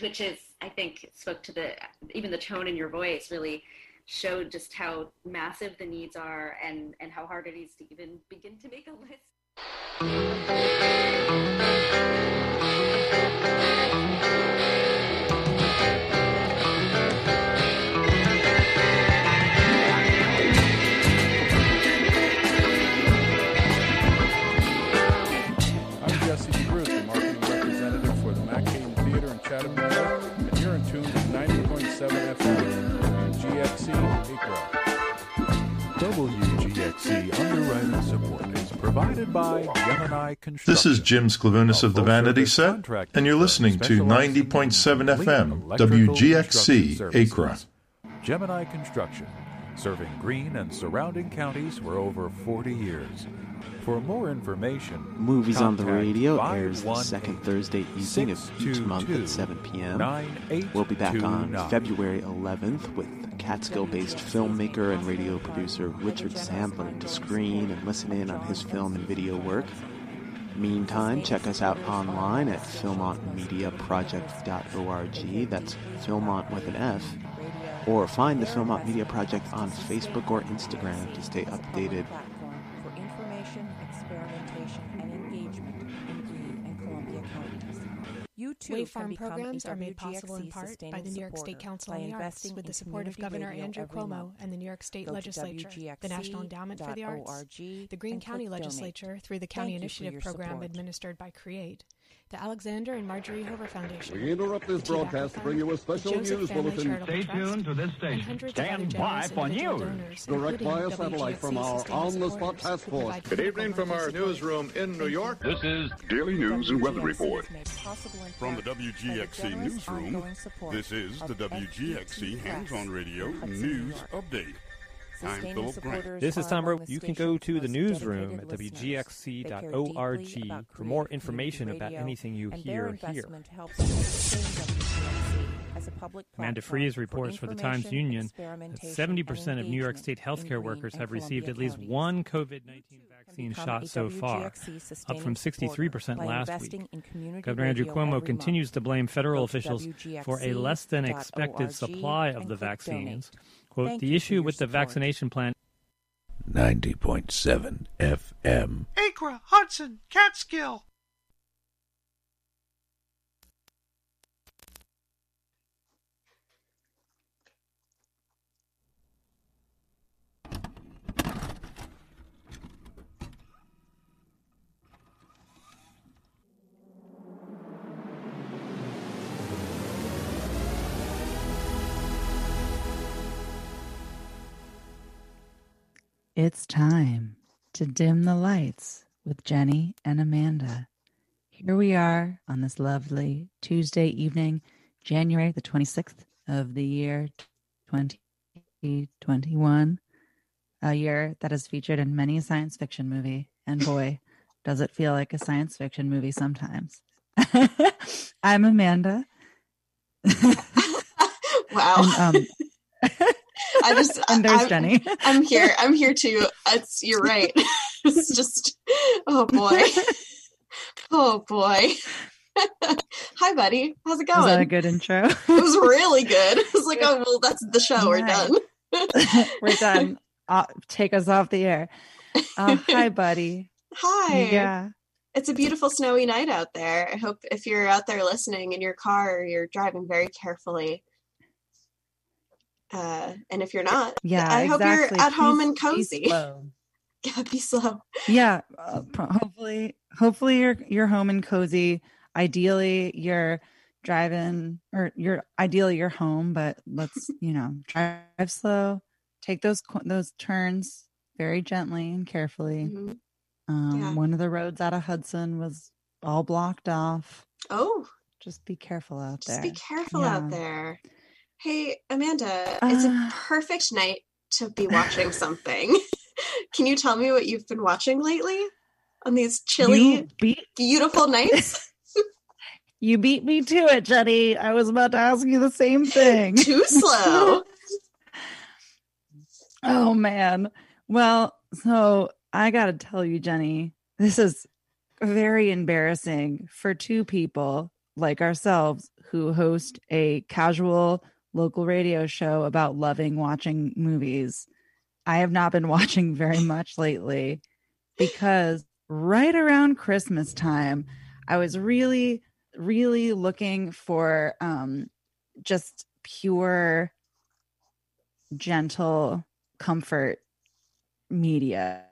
which is I think spoke to the even the tone in your voice really showed just how massive the needs are and and how hard it is to even begin to make a list. Theater in Chatham, New York, and you're in tune to 90.7 FM, WGXC Acra. WGXC underwriting support is provided by Gemini Construction. This is Jim Sklevunis of the Vanity Set, and you're listening to 90.7 FM, WGXC Acra. Gemini Construction, serving Greene and surrounding counties for over 40 years. For more information, Movies on the Radio airs the 518 second Thursday evening of each month at 7 p.m. We'll be back on February 11th with Catskill based filmmaker and radio producer Richard Sandler to screen and listen in on his film and video work. Meantime, check us out online at FilmontMediaProject.org. That's Filmont with an F. Or find the Filmont Media Project on Facebook or Instagram to stay updated. platform for information, experimentation, and engagement in Greene and Columbia counties. You too Wave Farm programs are made possible in part by the New York State Council on the Arts investing with the support of Governor Andrew Cuomo and the New York State Legislature, the National Endowment for the Arts, the Greene County. Legislature through the County Initiative Program administered by CREATE, the Alexander and Marjorie Hoover Foundation. We interrupt this the Tobacco broadcast to bring you a special Joseph news Family bulletin. Charitable Stay Trust, tuned to this station. hundreds of other Stand by for news. donors, Direct via satellite from our on-the-spot supporters task force. Good evening from our newsroom in New York. This is Daily News and Weather Report. is made possible in From the part WGXC newsroom, this is the WGXC Hands on Radio News Update. I'm Sustaining Philip Grant. supporters This is are Tom among Rowe. the You can go to the newsroom at listeners. They care wgxc.org for more information about anything you hear here. investment helps us sustain WGXC as a public Amanda platform Fries for reports for the Times Union that 70% of New York State healthcare workers have received at least one COVID 19 vaccine shot so far, up from 63% last week. Governor Andrew Cuomo continues month. to blame federal officials for a less than expected supply of the vaccines. donate. Quote, Thank the issue your with the support. vaccination plan 90.7 FM. Acra, Hudson, Catskill. It's time to dim the lights with Jenny and Amanda. Here we are on this lovely Tuesday evening, January the 26th of the year 2021, a year that is featured in many a science fiction movie. And boy, does it feel like a science fiction movie sometimes. I'm Amanda. Wow. And, um, I just and there's I'm, Jenny. I'm here. I'm here too. It's you're right. it's just oh boy. Oh boy. Hi buddy. How's it going? Was that a good intro? it was really good. I was like, oh well that's the show. We're done. We're done. Uh, take us off the air. Uh, hi, buddy. Hi. Yeah. It's a beautiful snowy night out there. I hope if you're out there listening in your car, you're driving very carefully. Uh, and if you're not, Yeah. I hope exactly. you're at home and be cozy. slow. Yeah, be slow. Yeah. Uh, hopefully, hopefully you're you're home and cozy. Ideally, you're driving, or you're ideally you're home, but let's you know drive slow. Take those those turns very gently and carefully. Mhm. Um, Yeah. One of the roads out of Hudson was all blocked off. Oh, Just be careful out there. just there. be careful Yeah. out there. Hey, Amanda, it's a Uh. perfect night to be watching something. Can you tell me what you've been watching lately on these chilly, beat beautiful nights? you beat me to it, Jenny. I was about to ask you the same thing. Too slow. Oh man. Well, so I got to tell you, Jenny, this is very embarrassing for two people like ourselves who host a casual local radio show about loving watching movies. I have not been watching very much lately because right around Christmas time, I was really, really looking for um, just pure, gentle comfort media.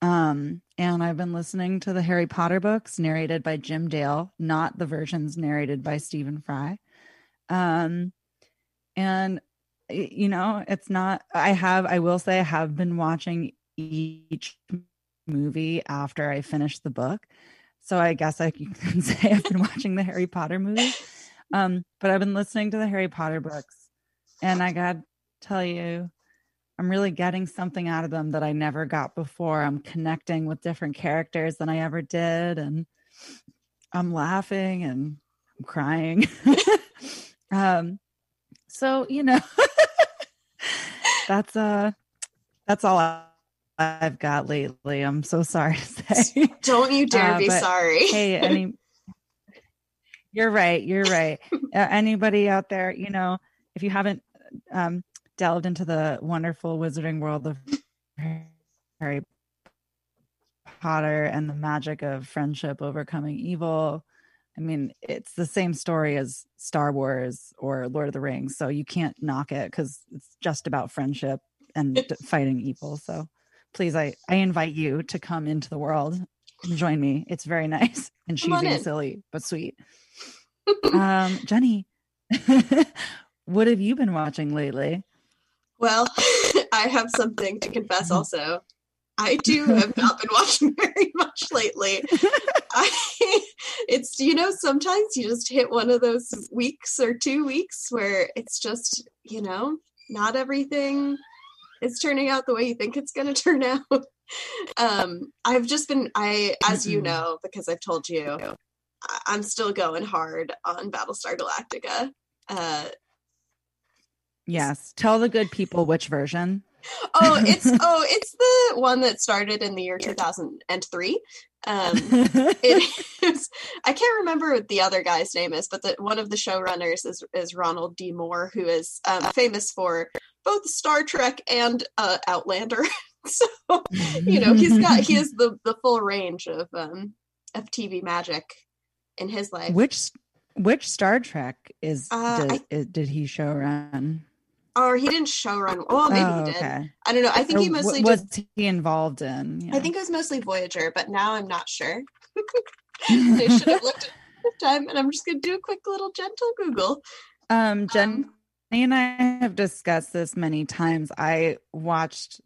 Um, and I've been listening to the Harry Potter books narrated by Jim Dale, not the versions narrated by Stephen Fry. Um, and you know, it's not, I have, I will say, I have been watching each movie after I finish the book. So I guess I can say I've been watching the Harry Potter movies. Um, but I've been listening to the Harry Potter books, and I got to tell you, I'm really getting something out of them that I never got before. I'm connecting with different characters than I ever did, and I'm laughing and I'm crying. um, so you know, that's uh, that's all I I've got lately. I'm so sorry to say. Don't you dare uh, be sorry. hey, any You're right. You're right. uh, anybody out there, you know, if you haven't um, delved into the wonderful wizarding world of Harry Potter and the magic of friendship overcoming evil, I mean, it's the same story as Star Wars or Lord of the Rings. So you can't knock it because it's just about friendship and fighting evil. So please I, I invite you to come into the world and join me it's very nice and cheesy and silly but sweet um jenny what have you been watching lately well i have something to confess also i too have not been watching very much lately I, it's you know sometimes you just hit one of those weeks or two weeks where it's just you know not everything it's turning out the way you think it's going to turn out. um, I've just been, I, as you know, because I've told you, I'm still going hard on Battlestar Galactica. Uh, yes, tell the good people which version. Oh, it's oh, it's the one that started in the year 2003. Um, it is, I can't remember what the other guy's name is, but the, one of the showrunners is is Ronald D. Moore, who is um, famous for both Star Trek and uh, Outlander. so you know he's got he has the the full range of um of TV magic in his life. Which which Star Trek is uh, did, I, did he show run? Or he didn't show run. Well, maybe oh, he did. Okay. I don't know. I think or he mostly was just, he involved in. Yeah. I think it was mostly Voyager, but now I'm not sure. I should have looked at the time, and I'm just going to do a quick little gentle Google. Um, Jen um, and I have discussed this many times. I watched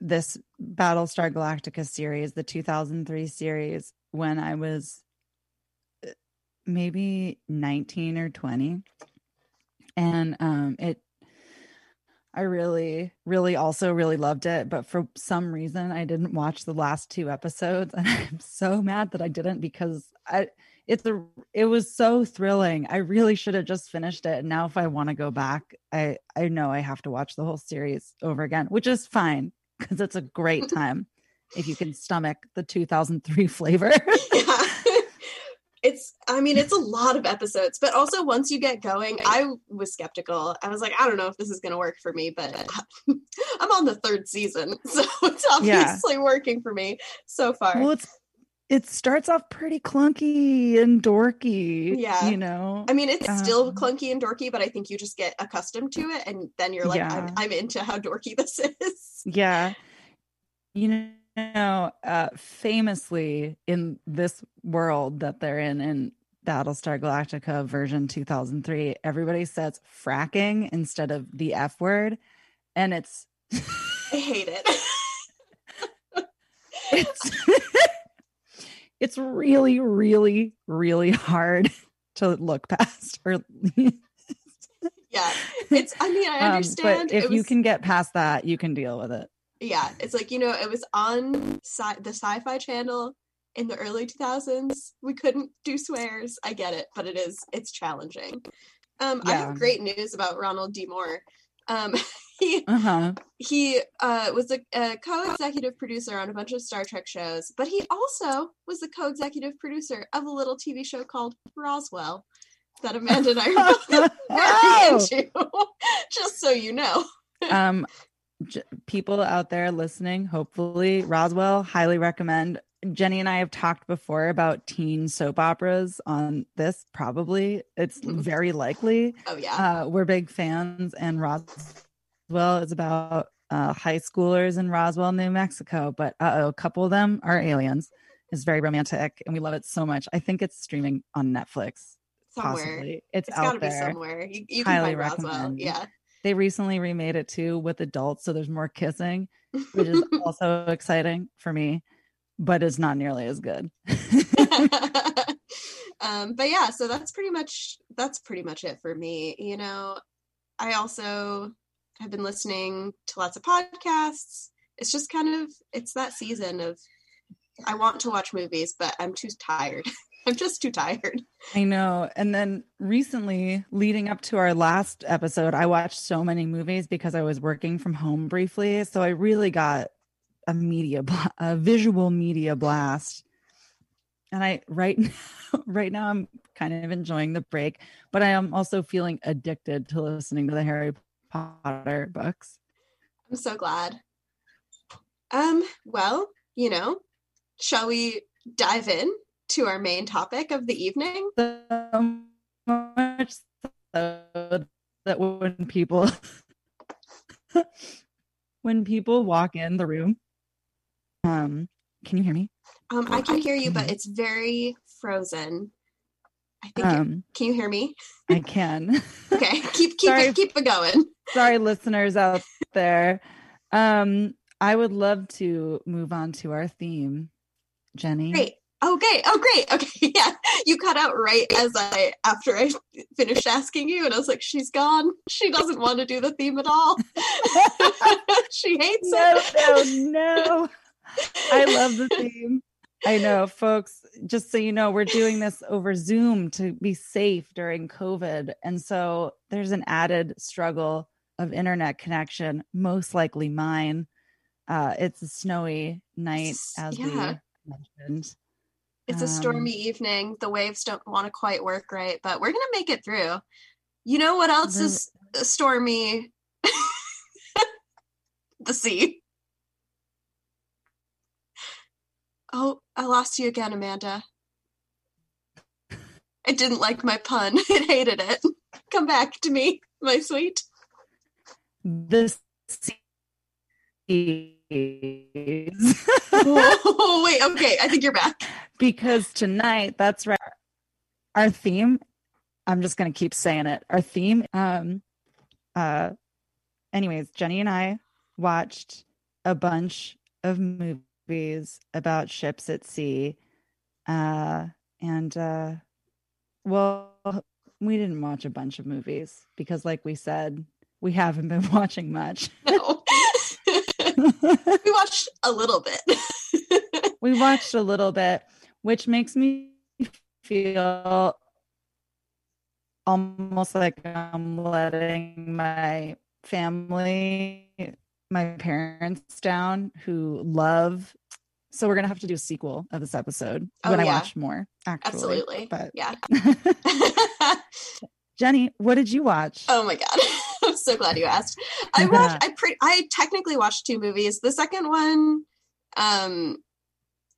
this Battlestar Galactica series, the 2003 series, when I was uh, maybe 19 or 20. And um, it I really, really also really loved it. But for some reason, I didn't watch the last two episodes. And I'm so mad that I didn't because I it's a it was so thrilling. I really should have just finished it. And now if I want to go back, I I know I have to watch the whole series over again, which is fine because it's a great time if you can stomach the 2003 flavor. yeah it's i mean it's a lot of episodes but also once you get going i was skeptical. I was like i don't know if this is going to work for me but i'm on the third season so it's obviously yeah. working for me so far. Well it's it starts off pretty clunky and dorky yeah. you know? I mean it's um, still clunky and dorky but i think you just get accustomed to it and then you're like yeah. I'm, I'm into how dorky this is. Yeah. You know know, uh, famously in this world that they're in, in Battlestar Galactica version 2003, everybody says fracking instead of the F word. And it's. I hate it. it's. it's really, really, really hard to look past or. yeah. It's, I mean, I understand. Um, but if was... you can get past that, you can deal with it yeah, it's like you know, it was on sci- the Sci-Fi Channel in the early 2000s. We couldn't do swears. I get it, but it is it's challenging. Um, yeah. I have great news about Ronald D. Moore. Um, he uh-huh. he uh, was a, a, co-executive producer on a bunch of Star Trek shows, but he also was the co-executive producer of a little TV show called Roswell. that Amanda and I are both very into. Just so you know. um j- people out there listening hopefully roswell highly recommend jenny and i have talked before about teen soap operas on this probably it's very likely Oh yeah. uh, we're big fans and roswell is about uh, high schoolers in roswell new mexico but uh-oh a couple of them are aliens it's very romantic and we love it so much i think it's streaming on netflix somewhere. possibly it's, it's out got to be there somewhere. You, you can Highly find Roswell. recommend. Yeah. They recently remade it too with adults so there's more kissing which is also exciting for me but it's not nearly as good. Um but yeah so that's pretty much that's pretty much it for me you know. I also have been listening to lots of podcasts. It's just kind of it's that season of i want to watch movies but i'm too tired i'm just too tired. I know. And then recently leading up to our last episode i watched so many movies because i was working from home briefly. So i really got a media a visual media blast. And i right now right now i'm kind of enjoying the break but i am also feeling addicted to listening to the harry potter books. I'm so glad. Um well you know shall we dive in to our main topic of the evening. So much so that when people when people walk in the room um can you hear me? Um i can hear you but it's very frozen. I think um can you hear me? I can. Okay keep keep Sorry. it keep it going. Sorry listeners out there. Um i would love to move on to our theme jenny. Great okay oh great okay yeah you cut out right as i after i finished asking you and i was like she's gone she doesn't want to do the theme at all she hates no it no no i love the theme I know, folks. Just so you know, we're doing this over Zoom to be safe during COVID. And so there's an added struggle of internet connection, most likely mine. Uh, it's a snowy night, as Yeah. we mentioned. It's a Um, stormy evening. The waves don't want to quite work right, but we're gonna make it through. You know what else The- is stormy? the sea. Oh, I lost you again, Amanda. It didn't like my pun. It hated it. Come back to me, my sweet. The seas. oh, wait, okay. I think you're back. Because tonight that's right our theme i'm just going to keep saying it our theme um uh anyways jenny and i watched a bunch of movies about ships at sea uh and uh well we didn't watch a bunch of movies because like we said we haven't been watching much No. we watched a little bit. we watched a little bit, which makes me feel almost like I'm letting my family, my parents down who love. So we're gonna have to do a sequel of this episode Oh, when I watch more. Actually, Absolutely. But Yeah. Jenny, what did you watch? Oh my god. I'm so glad you asked. I watched I pre- I technically watched two movies. The second one um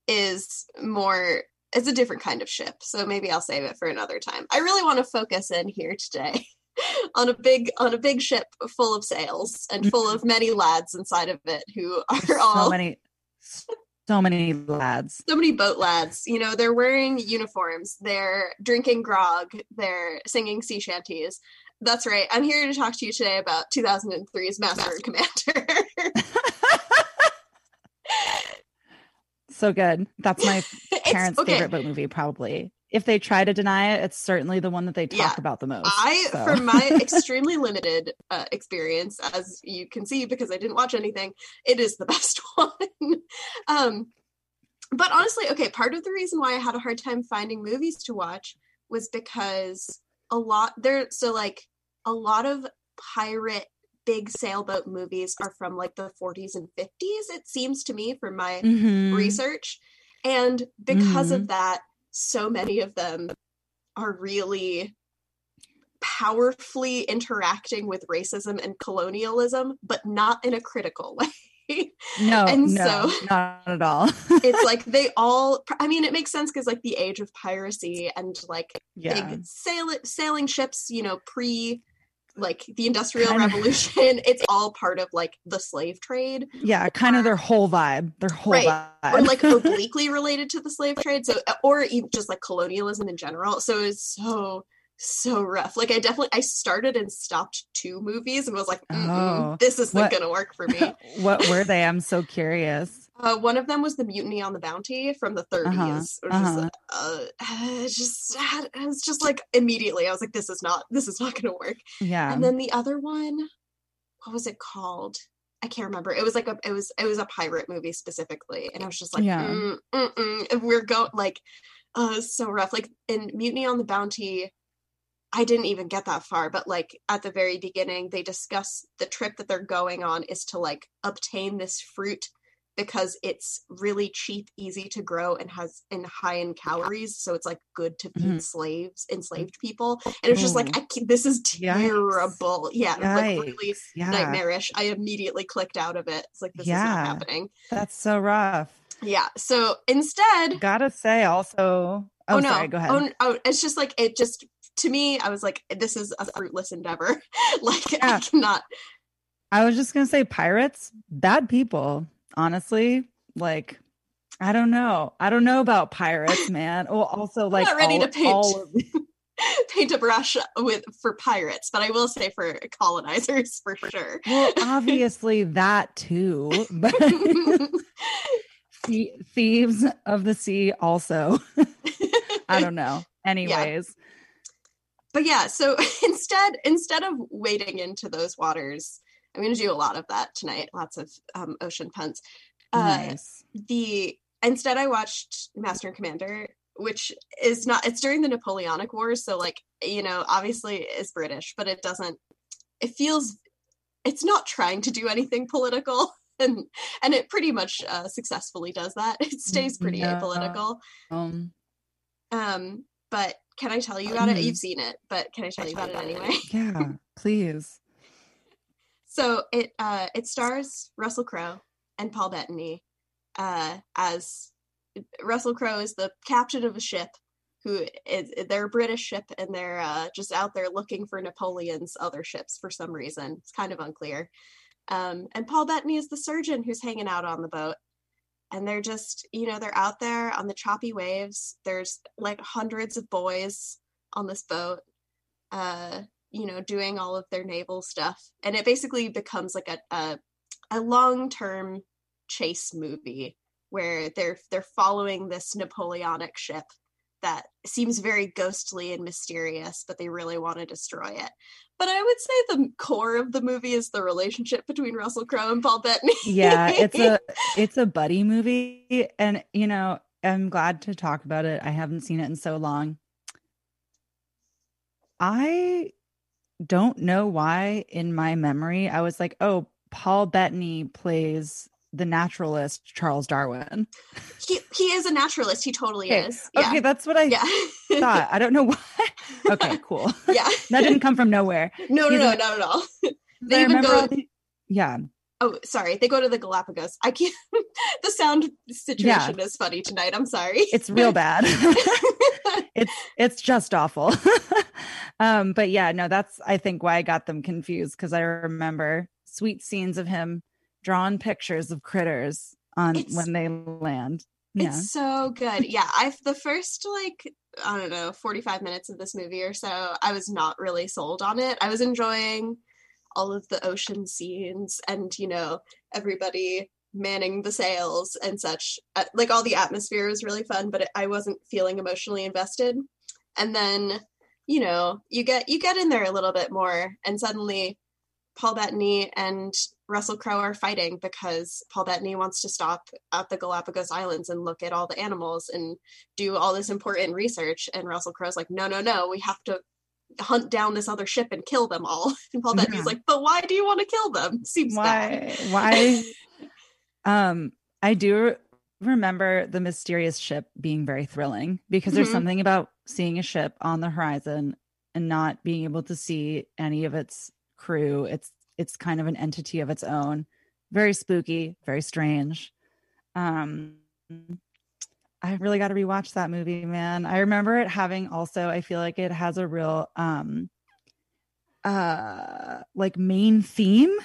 is more it's a different kind of ship. So maybe I'll save it for another time. I really want to focus in here today on a big on a big ship full of sails and full of many lads inside of it who are all so many, so many lads. so many boat lads you know they're wearing uniforms they're drinking grog they're singing sea shanties that's right i'm here to talk to you today about 2003's master and commander So good. That's my parents' okay. favorite boat movie, probably. If they try to deny it, it's certainly the one that they talk Yeah. about the most. i so. from my extremely limited uh, experience as you can see because i didn't watch anything it is the best one um but honestly okay part of the reason why i had a hard time finding movies to watch was because a lot there so like a lot of pirate big sailboat movies are from like the 40s and 50s it seems to me from my Mhm. research and because Mhm. of that so many of them are really powerfully interacting with racism and colonialism, but not in a critical way. No, and no, so not at all. it's like they all i mean it makes sense because like the age of piracy and like Yeah. big sail- sailing ships you know pre like the industrial Kinda- revolution it's all part of like the slave trade yeah, kind of uh, their whole vibe. Their whole right vibe. or like obliquely related to the slave trade so uh, or even just like colonialism in general so it's so so rough like i definitely i started and stopped two movies and was like Oh, this isn't what- gonna work for me what were they? I'm so curious. Uh, one of them was the Mutiny on the Bounty from the 30s. Uh-huh, which uh-huh. uh, it just it was just like immediately I was like, this is not this is not going to work. Yeah. And then the other one, what was it called? I can't remember. It was like a it was it was a pirate movie specifically, and I was just like, Yeah. mm. We're going like, oh, so rough. Like in Mutiny on the Bounty. I didn't even get that far, but like at the very beginning, they discuss the trip that they're going on is to like obtain this fruit because it's really cheap, easy to grow, and has and high in calories. So it's like good to feed Mhm. slaves, enslaved people. And it's just like I can't, this is Yikes. terrible. Yeah, like really Yeah. nightmarish. I immediately clicked out of it. It's like this is not happening. That's so rough. Yeah. So instead, Gotta say, also. Oh, oh, no, sorry. Go ahead. Oh, oh, it's just like it just to me. I was like, this is a fruitless endeavor. like I cannot. I was just gonna say pirates, bad people. Honestly, like I don't know. I don't know about pirates, man. Well, also like I'm not ready all, to paint. paint a brush with for pirates, but I will say for colonizers for sure. well, obviously that too, but thieves of the sea also. I don't know. Anyways, but yeah so instead instead of wading into those waters i'm going to do a lot of that tonight lots of um, ocean puns uh, nice. the instead i watched master and commander which is not it's during the napoleonic wars so like you know obviously is british but it doesn't it feels it's not trying to do anything political and and it pretty much uh, successfully does that it stays pretty No. apolitical Um, um but can i tell you about it Mhm. you've seen it but can i tell you about it anyway yeah, please. So it uh it stars Russell Crowe and Paul Bettany uh as Russell Crowe is the captain of a ship who is they're a British ship and they're uh just out there looking for Napoleon's other ships for some reason. It's kind of unclear. Um and Paul Bettany is the surgeon who's hanging out on the boat. And they're just, you know, they're out there on the choppy waves. There's like hundreds of boys on this boat. Uh you know doing all of their naval stuff and it basically becomes like a a, a long-term chase movie where they're they're following this napoleonic ship that seems very ghostly and mysterious but they really want to destroy it. But i would say the core of the movie is the relationship between russell crowe and paul bettany. Yeah it's a it's a buddy movie and you know i'm glad to talk about it. I haven't seen it in so long. I don't know why in my memory i was like oh paul bettany plays the naturalist charles darwin. He he is a naturalist. He totally okay, is. Yeah. okay that's what i yeah. thought. I don't know why. Okay cool. Yeah. That didn't come from nowhere. No no He's no not at all. They even go the- yeah Oh, sorry. They go to the Galapagos. I can't. the sound situation is funny tonight. I'm sorry. it's real bad it's it's just awful um but yeah no that's i think why i got them confused because i remember sweet scenes of him drawing pictures of critters on It's- when they land yeah It's so good. Yeah, I've the first like I don't know, 45 minutes of this movie or so, I was not really sold on it. I was enjoying all of the ocean scenes and, you know, everybody manning the sails and such. Uh, Like all the atmosphere was really fun, but it, I wasn't feeling emotionally invested. And then, you know, you get you get in there a little bit more and suddenly Paul Bettany and Russell Crowe are fighting because Paul Bettany wants to stop at the Galapagos Islands and look at all the animals and do all this important research. And Russell Crowe's like, no, no, no, we have to hunt down this other ship and kill them all. And Paul Bettany's Yeah. like, but why do you want to kill them? Seems why bad. why um i do remember the mysterious ship being very thrilling because there's Mhm. something about seeing a ship on the horizon and not being able to see any of its crew. It's it's kind of an entity of its own. Very spooky, very strange. Um I really got to rewatch that movie, man. I remember it having also I feel like it has a real um uh like main theme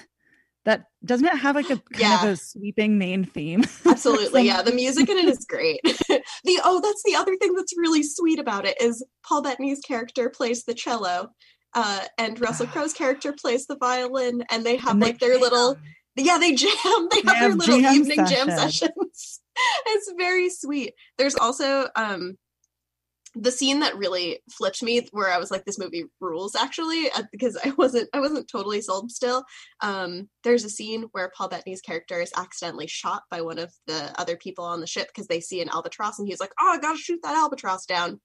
that doesn't it have like a kind Yeah. of a sweeping main theme Absolutely, yeah. The music in it is great. the oh, that's the other thing that's really sweet about it is Paul Bettany's character plays the cello, uh, and Russell Crowe's character plays the violin, and they have And they like their little yeah, they jam. They have their have little jam evening jam sessions. it's very sweet. There's also um the scene that really flipped me where I was like, this movie rules actually, uh, because I wasn't I wasn't totally sold still. Um, there's a scene where Paul Bettany's character is accidentally shot by one of the other people on the ship because they see an albatross and he's like, Oh, I gotta shoot that albatross down.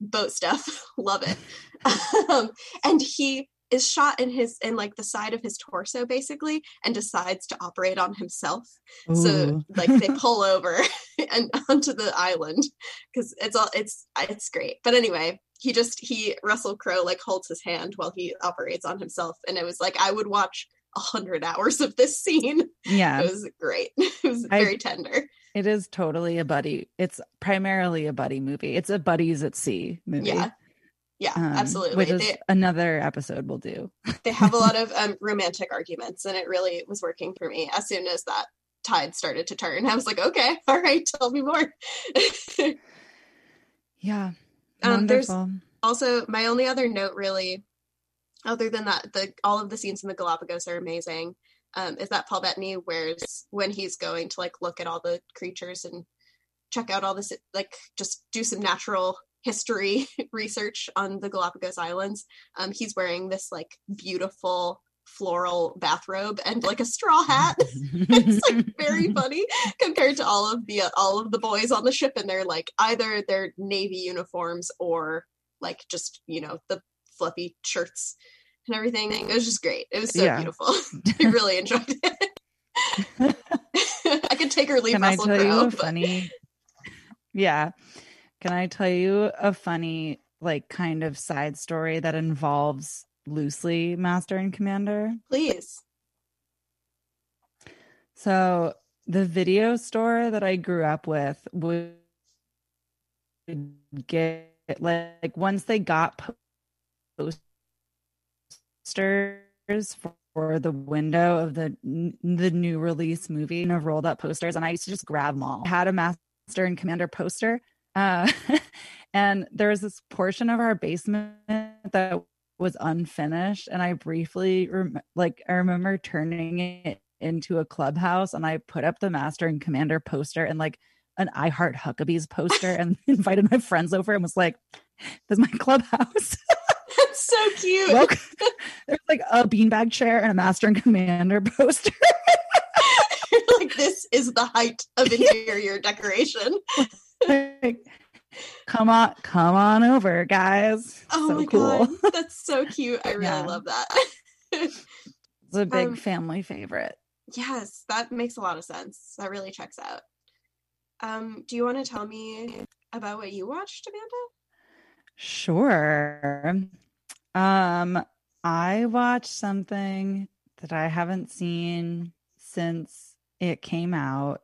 Boat stuff. Love it. um, and he is shot in his in like the side of his torso basically and decides to operate on himself so like they pull over and onto the island because it's all it's it's great but anyway he just he russell crowe like holds his hand while he operates on himself and it was like i would watch a hundred hours of this scene Yeah. it was great it was I- very tender It is totally a buddy. It's primarily a buddy movie. It's a buddies at sea movie. yeah yeah um, absolutely Which is they, another episode we'll do. they have a lot of um, romantic arguments and it really was working for me as soon as that tide started to turn i was like okay all right tell me more Yeah. Um, there's also my only other note really other than that the all of the scenes in the galapagos are amazing um, is that paul bettany wears when he's going to like look at all the creatures and check out all this like just do some natural history research on the galapagos islands um, he's wearing this like beautiful floral bathrobe and like a straw hat it's like very funny compared to all of the uh, all of the boys on the ship and they're like either their navy uniforms or like just you know the fluffy shirts and everything it was just great it was so Yeah. beautiful i really enjoyed it i could take or leave Can I russell tell you crowe but- funny? Yeah. Can I tell you a funny, like, kind of side story that involves loosely Master and Commander? please So the video store that I grew up with would get like once they got posters for the window of the the new release movie and rolled up posters, and I used to just grab them all. I had a Master and Commander poster, uh, and there was this portion of our basement that was unfinished, and I briefly rem- like I remember turning it into a clubhouse, and I put up the Master and Commander poster and like an I Heart Huckabees poster, and invited my friends over and was like, "This is my clubhouse." that's so cute Welcome. There's like a beanbag chair and a Master and Commander poster. like this is the height of interior decoration Like, come on, come on over, guys. oh so my cool. god that's so cute i really Yeah. love that It's a big Um, family favorite. Yes, that makes a lot of sense. That really checks out. Um, do you want to tell me about what you watched, Amanda? Sure. Um, I watched something that I haven't seen since it came out.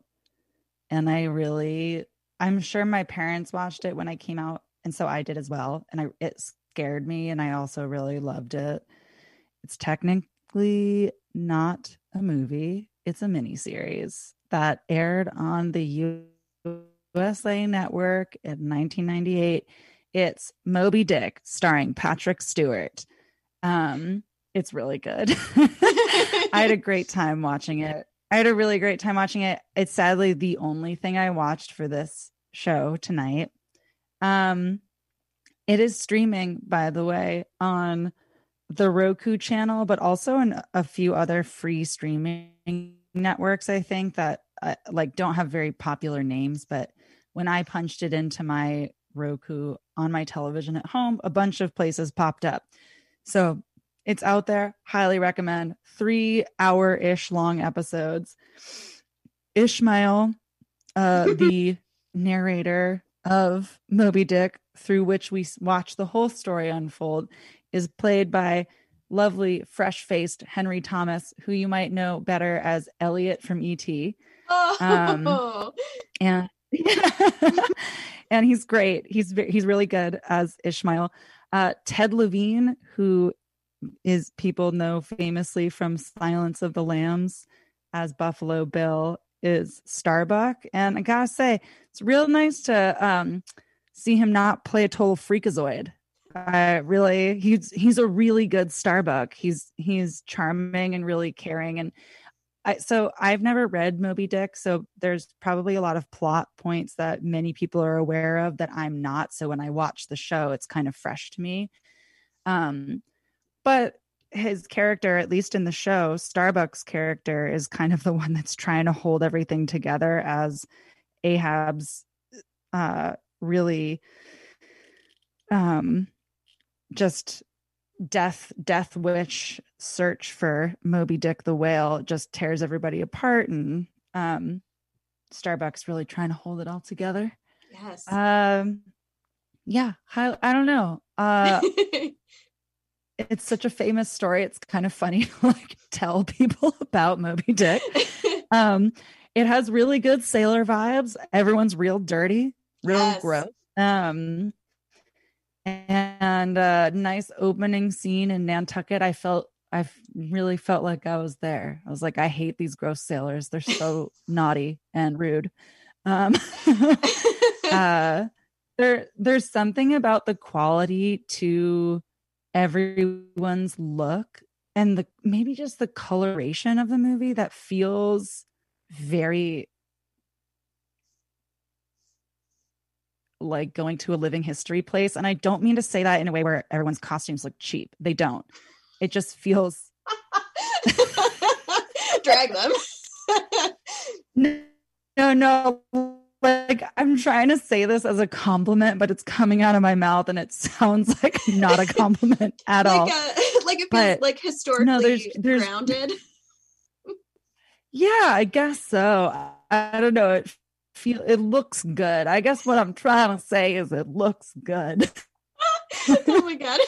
And I really I'm sure my parents watched it when I came out, and so I did as well. And I it scared me, and I also really loved it. It's technically not a movie, it's a miniseries that aired on the USA Network in 1998. It's Moby Dick, starring Patrick Stewart. Um, it's really good. I had a great time watching it. I had a really great time watching it. It's sadly the only thing I watched for this show tonight. Um, it is streaming, by the way, on the Roku channel, but also in a few other free streaming networks. I think that uh, like don't have very popular names, but when I punched it into my Roku on my television at home, a bunch of places popped up. So it's out there. Highly recommend. Three hour ish long episodes. Ishmael, uh, the narrator, of Moby Dick, through which we watch the whole story unfold, is played by lovely, fresh faced Henry Thomas, who you might know better as Elliott from E.T. Oh. Um, and and he's great. He's he's really good as Ishmael. Uh, Ted Levine, who is people know famously from Silence of the Lambs as Buffalo Bill, is Starbuck. And I gotta say, it's real nice to um, see him not play a total freakazoid. I really he's he's a really good Starbuck. He's he's charming and really caring and I, so I've never read Moby Dick, so there's probably a lot of plot points that many people are aware of that I'm not. So when I watch the show, it's kind of fresh to me. Um, but his character, at least in the show, Starbuck's character is kind of the one that's trying to hold everything together as Ahab's uh, really um, just death death witch search for Moby Dick the whale just tears everybody apart and um Starbucks really trying to hold it all together. Yes. Um yeah, I, I don't know. Uh it's such a famous story. It's kind of funny to like tell people about Moby Dick. um it has really good sailor vibes. Everyone's real dirty, real Yes. gross. Um and a nice opening scene in Nantucket. I felt I really felt like I was there. I was like, I hate these gross sailors. They're so naughty and rude. Um, uh, there, there's something about the quality to everyone's look and the maybe just the coloration of the movie that feels very like going to a living history place. And I don't mean to say that in a way where everyone's costumes look cheap. They don't. It just feels Drag them. no, no. Like I'm trying to say this as a compliment, but it's coming out of my mouth and it sounds like not a compliment at all. like, uh, like it feels like historically there's- there's- grounded. Yeah, I guess so. I, I don't know. It feel it looks good. I guess what I'm trying to say is it looks good. oh my god.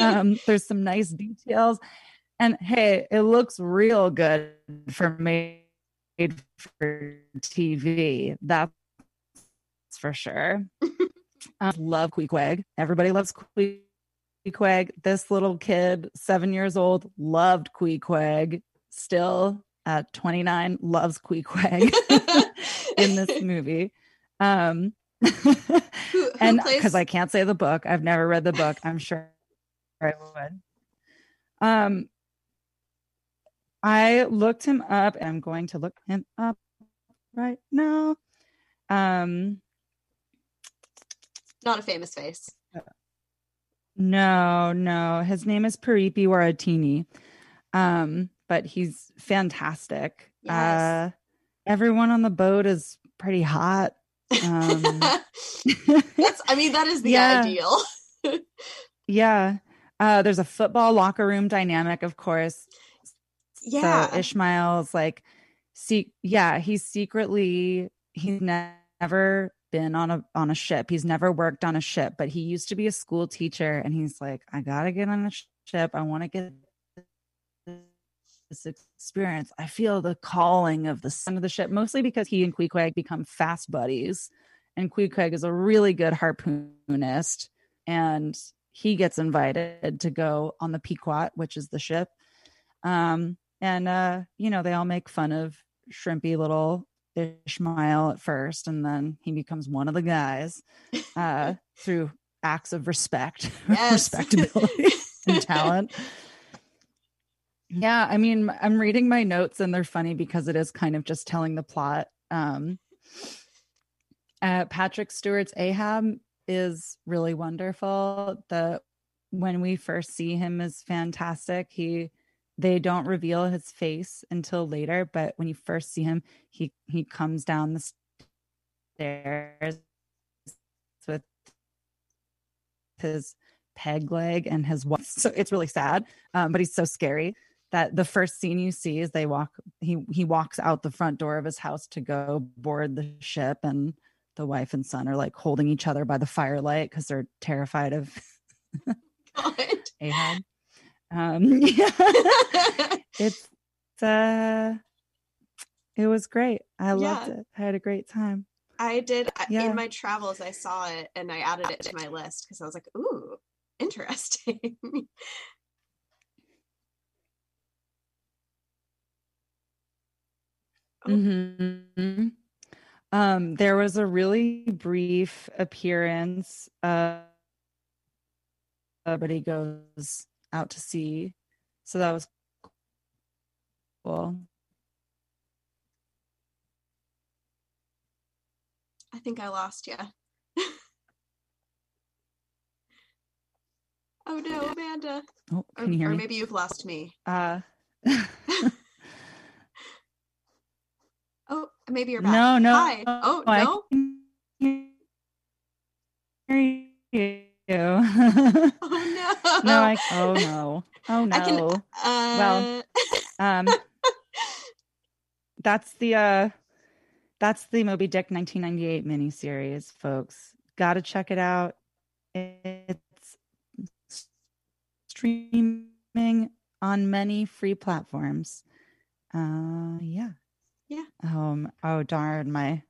um, there's some nice details, and hey, it looks real good for made for TV. That's for sure. I love Queequeg. Everybody loves Queequeg. This little kid, seven years old, loved Queequeg. Still at 29, loves Queequeg in this movie. Um, and plays- because I can't say the book, I've never read the book. I'm sure I would. Um, I looked him up, and I'm going to look him up right now. Um, Not a famous face. no, no, his name is Piripi Waititi. Um, but he's fantastic. Yes. Uh, everyone on the boat is pretty hot. Um, That's I mean that is the Yeah. ideal. yeah. Uh, there's a football locker room dynamic, of course. Yeah. So Ishmael's like, see, yeah, he's secretly he's never been on a on a ship. He's never worked on a ship, but he used to be a school teacher, and he's like, I gotta get on a ship. I want to get this experience. I feel the calling of the son of the ship, mostly because he and Queequeg become fast buddies, and Queequeg is a really good harpoonist, and he gets invited to go on the Pequod, which is the ship. Um, and uh, you know, they all make fun of shrimpy little Ishmael at first, and then he becomes one of the guys uh, through acts of respect, Yes. respectability, and talent. Yeah, I mean, I'm reading my notes, and they're funny because it is kind of just telling the plot. Um, uh, Patrick Stewart's Ahab is really wonderful. The when we first see him is fantastic. He they don't reveal his face until later, but when you first see him, he he comes down the stairs with his peg leg and his wife. So it's really sad, um, but he's so scary that the first scene you see is they walk. He he walks out the front door of his house to go board the ship, and the wife and son are like holding each other by the firelight because they're terrified of Ahab. Um, yeah, it's uh, it was great. I loved Yeah. it. I had a great time. I did Yeah. in my travels. I saw it and I added it to my list because I was like, "Ooh, interesting." hmm Um, there was a really brief appearance. Uh, but he goes out to sea, so that was cool. I think I lost you. oh no, Amanda. Oh, Or, you hear or me? maybe you've lost me. Uh, Oh, maybe you're back. no, no. Hi. Oh I no. can hear you. Oh no. no, I, oh no. Oh no. Can. Uh, well, um, that's the uh, that's the Moby Dick 1998 miniseries, folks. Got to check it out. It's streaming on many free platforms. Uh, yeah. Yeah. Um. Oh darn my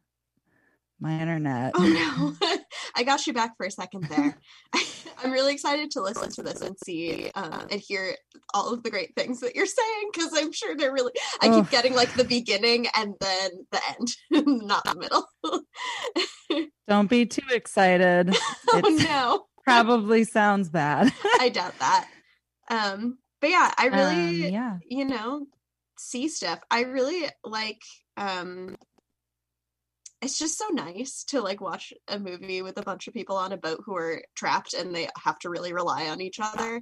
my internet. Oh no. I got you back for a second there. I'm really excited to listen to this and see um, and hear all of the great things that you're saying because I'm sure they're really. I keep Oh. getting like the beginning and then the end, not the middle. Don't be too excited. oh It's no. probably sounds bad. I doubt that. Um, but yeah, I really, Um, yeah. you know, see stuff. I really like. Um, it's just so nice to like watch a movie with a bunch of people on a boat who are trapped and they have to really rely on each other.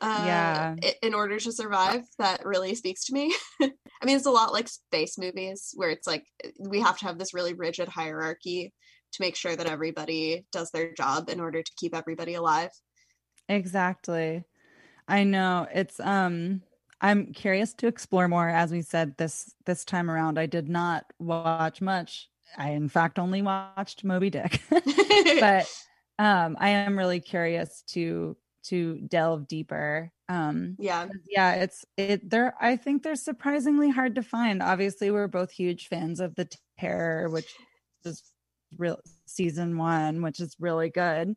Uh, Yeah. In order to survive, that really speaks to me. I mean, it's a lot like space movies where it's like we have to have this really rigid hierarchy to make sure that everybody does their job in order to keep everybody alive. Exactly. I know. It's um I'm curious to explore more as we said this this time around. I did not watch much. I in fact only watched Moby Dick. but um I am really curious to to delve deeper. Um Yeah. yeah, it's it they're I think they're surprisingly hard to find. Obviously, we're both huge fans of the terror, which is real season one, which is really good.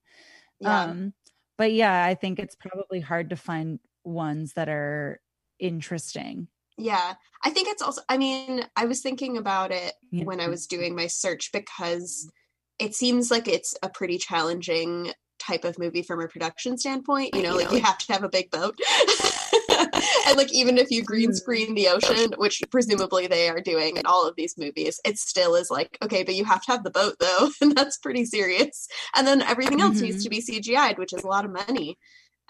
Yeah. Um, but yeah, I think it's probably hard to find ones that are interesting. Yeah. I think it's also, I mean, I was thinking about it Yeah. when I was doing my search because it seems like it's a pretty challenging type of movie from a production standpoint. You know, like you have to have a big boat. and like even if you green mm-hmm. screen the ocean, which presumably they are doing in all of these movies, it still is like, okay, but you have to have the boat though, and that's pretty serious. And then everything else needs mm-hmm. to be CGI'd, which is a lot of money.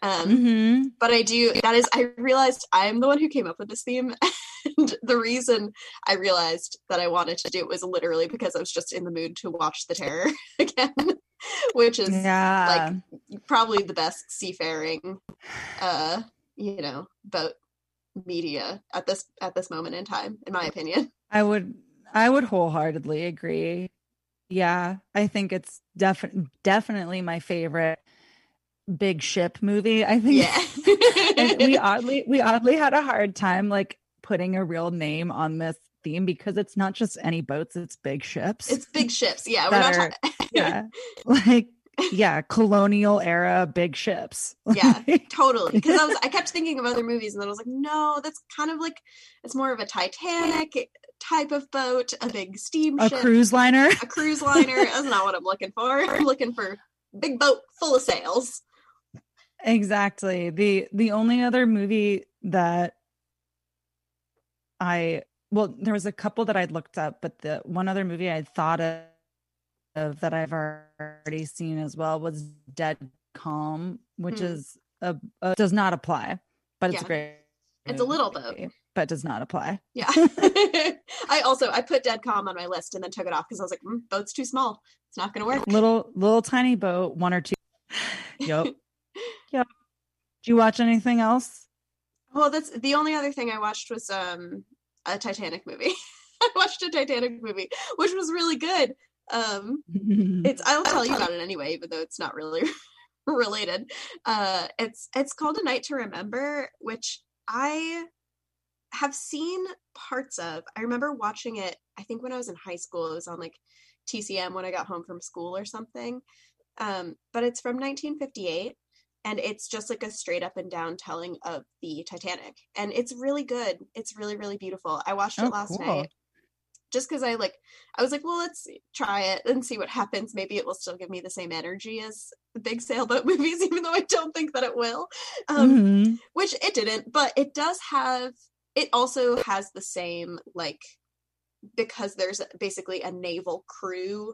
Um, Mm-hmm. but I do that is I realized I'm the one who came up with this theme and the reason I realized that I wanted to do it was literally because I was just in the mood to watch the terror again which is Yeah. like probably the best seafaring uh you know boat media at this at this moment in time in my opinion I would I would wholeheartedly agree. Yeah, I think it's definitely definitely my favorite big ship movie. I think yeah we oddly we oddly had a hard time like putting a real name on this theme because it's not just any boats, it's big ships. it's big ships yeah we're not are- yeah. Like yeah, colonial era big ships. yeah totally because i was i kept thinking of other movies and then i was like no that's kind of like it's more of a titanic type of boat a big a steamship cruise liner. a cruise liner that's not what i'm looking for i'm looking for big boat full of sails Exactly. The the only other movie that I well, there was a couple that I'd looked up, but the one other movie I'd thought of, of that I've already seen as well was Dead Calm, which Hmm. is a, a does not apply, but it's Yeah. a great. It's a little boat. but does not apply. yeah i also i put dead calm on my list and then took it off because i was like mm, boat's too small it's not gonna work Little little tiny boat, one or two. Yep. Yep. Do you watch anything else? well that's the only other thing i watched was um a titanic movie i watched a titanic movie which was really good Um, it's I'll tell you about it anyway, even though it's not really related. Uh, it's it's called A Night to Remember, which I have seen parts of. I remember watching it. I think when I was in high school, it was on like TCM when I got home from school or something. Um, but it's from 1958 and it's just like a straight up and down telling of the Titanic. And it's really good. It's really, really beautiful. I watched it Oh, last cool. night just because I like, I was like, well, let's try it and see what happens. Maybe it will still give me the same energy as the big sailboat movies, even though I don't think that it will. Um, Mhm. which it didn't, but it does have, it also has the same, like, because there's basically a naval crew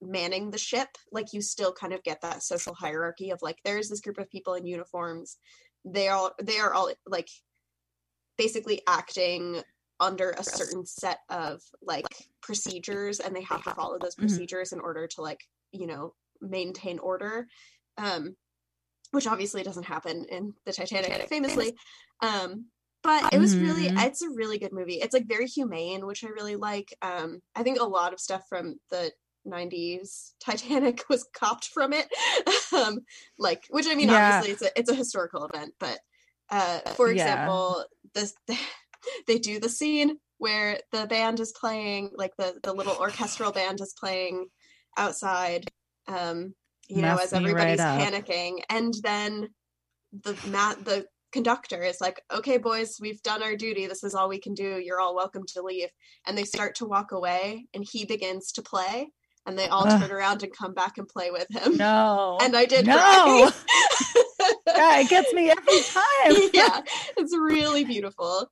manning the ship like you still kind of get that social hierarchy of like there's this group of people in uniforms. They all they are all like basically acting under a certain set of like procedures and they have to follow those Mhm. procedures in order to like you know maintain order um which obviously doesn't happen in the titanic famously. Um but it was really Mhm. it's a really good movie. It's like very humane which i really like. Um i think a lot of stuff from the 90s titanic was copped from it um like which i mean Yeah. obviously it's a it's a historical event but uh for Yeah. example this they do the scene where the band is playing like the the little orchestral band is playing outside um you know as everybody's right up. panicking and then the mat the conductor is like okay boys we've done our duty this is all we can do you're all welcome to leave and they start to walk away and he begins to play and they all Ugh. turn around and come back and play with him No. and i did No. cry. yeah, it gets me every time. yeah it's really beautiful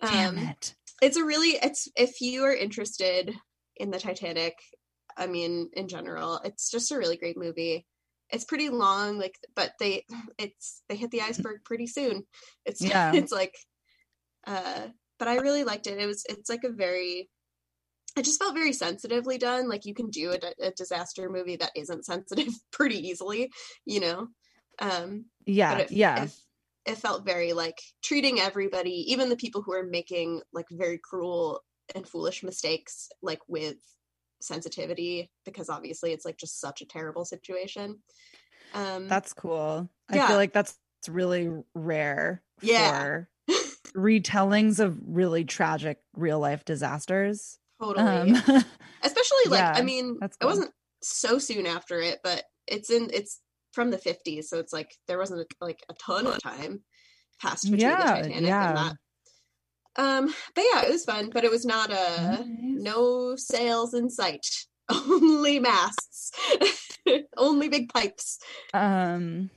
Damn Um, it. it's a really it's if you are interested in the titanic i mean in general it's just a really great movie it's pretty long like but they it's they hit the iceberg pretty soon it's Yeah. it's like uh but i really liked it it was it's like a very it just felt very sensitively done like you can do a, a disaster movie that isn't sensitive pretty easily you know um Yeah, it, yeah. it, it felt very like treating everybody even the people who are making like very cruel and foolish mistakes like with sensitivity because obviously it's like just such a terrible situation um That's cool. I Yeah. feel like that's really rare Yeah. for retellings of really tragic real life disasters. Totally Um, especially like i mean that's it wasn't so soon after it but it's in it's from the 50s so it's like there wasn't like a ton of time passed between Yeah, the titanic yeah. and that um but yeah it was fun but it was not a Nice. no sails in sight only masts only big pipes Um,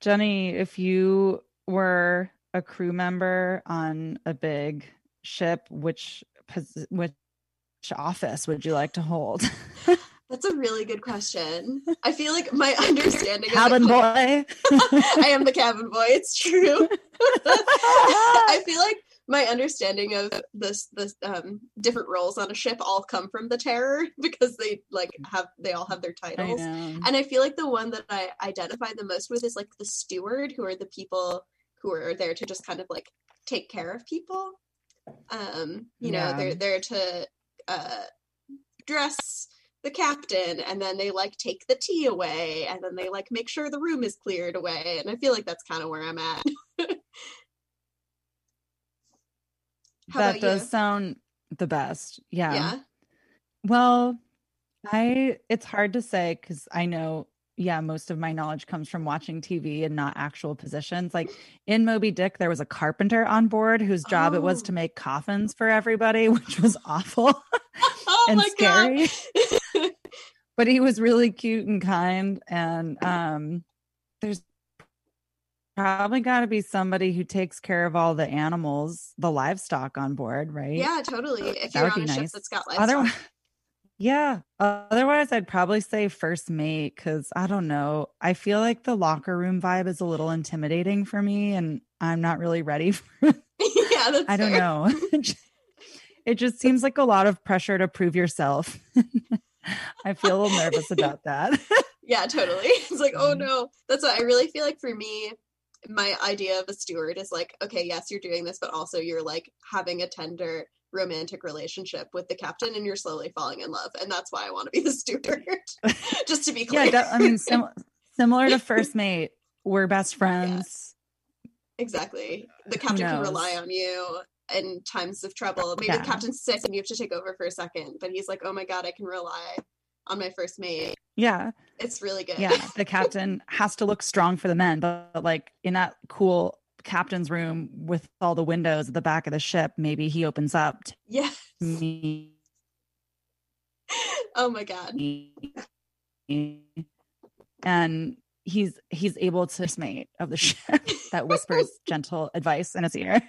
Jenny, if you were a crew member on a big ship, which pos- which office would you like to hold? that's a really good question i feel like my understanding of Cabin boy. i am the cabin boy it's true I feel like my understanding of this this um different roles on a ship all come from the terror because they like have they all have their titles. know. And I feel like the one that I identify the most with is like the steward, who are the people who are there to just kind of like take care of people. Um, you know, Yeah. they're there to uh dress the captain and then they like take the tea away and then they like make sure the room is cleared away and i feel like that's kind of where i'm at that does you? sound the best. Yeah. yeah Well, I it's hard to say because I know, yeah, most of my knowledge comes from watching TV and not actual positions. Like in Moby Dick, there was a carpenter on board whose job it was Oh. to make coffins for everybody, which was awful oh and scary. but he was really cute and kind. And um there's probably got to be somebody who takes care of all the animals, the livestock on board, right? yeah totally if That you're on a ship that's got livestock Otherwise, yeah. Otherwise, I'd probably say first mate because I don't know. I feel like the locker room vibe is a little intimidating for me, and I'm not really ready for. yeah that's I don't fair. know. it just seems like a lot of pressure to prove yourself. I feel a little nervous about that. yeah totally it's like oh Mhm. no that's what i really feel like for me my idea of a steward is like okay yes you're doing this but also you're like having a tender romantic relationship with the captain and you're slowly falling in love. And that's why i want to be the steward just to be clear. yeah that, i mean sim- similar to first mate we're best friends. Yeah. exactly. The captain can rely on you in times of trouble. Maybe yeah. the captain's sick and you have to take over for a second but he's like oh my god i can rely on my first mate. Yeah. It's really good. Yeah the captain has to look strong for the men but, but like in that cool captain's room with all the windows at the back of the ship, maybe he opens up yes. me. Oh my god. And he's he's able to mate of the ship that whispers gentle advice in his ear.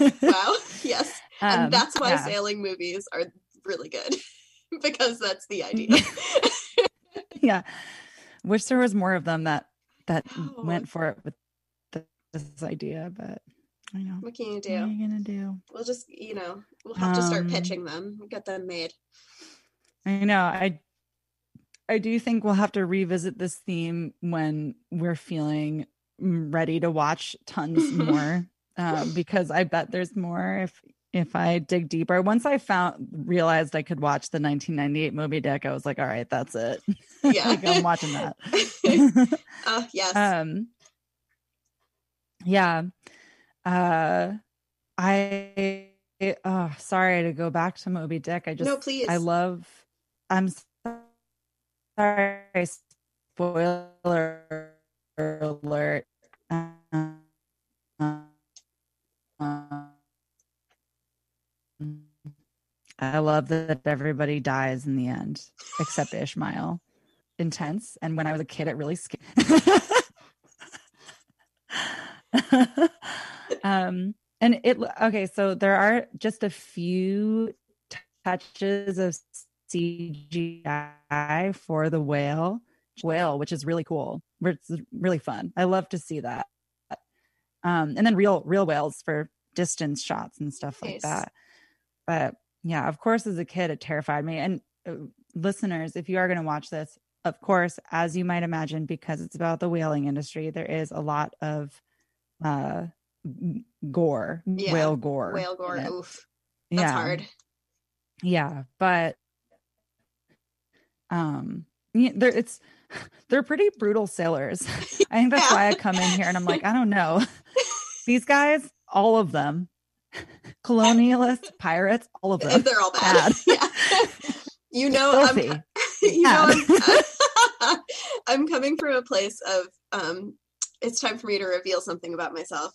wow. Yes. Um, and that's why yeah. sailing movies are really good. because that's the idea. yeah. Wish there was more of them that that oh. went for it with this idea, but I know. What can you do? What are you gonna do? We'll just, you know, we'll have to start um, pitching them, get them made. I know. I I do think we'll have to revisit this theme when we're feeling ready to watch tons more. um, because I bet there's more if if I dig deeper. Once I found realized I could watch the 1998 Moby Dick, I was like, all right, that's it. Yeah, like, I'm watching that. uh, yes. Um, yeah uh i oh sorry to go back to moby dick i just no please i love i'm sorry spoiler alert I love that everybody dies in the end, except Ishmael. Intense. And when I was a kid, it really scared. um, and it okay, so there are just a few touches of CGI for the whale, whale, which is really cool. It's really fun. I love to see that. Um, and then real real whales for distance shots and stuff like that. But yeah, of course, as a kid, it terrified me. And uh, listeners, if you are going to watch this, of course, as you might imagine, because it's about the whaling industry, there is a lot of uh gore yeah. whale gore whale gore oof. That's yeah. hard. Yeah but um yeah, they're it's they're pretty brutal sailors. I think that's yeah. why i come in here and i'm like i don't know. These guys all of them colonialists pirates all of them they're all bad, bad. yeah. You know i'm you know I'm, I'm coming from a place of um it's time for me to reveal something about myself.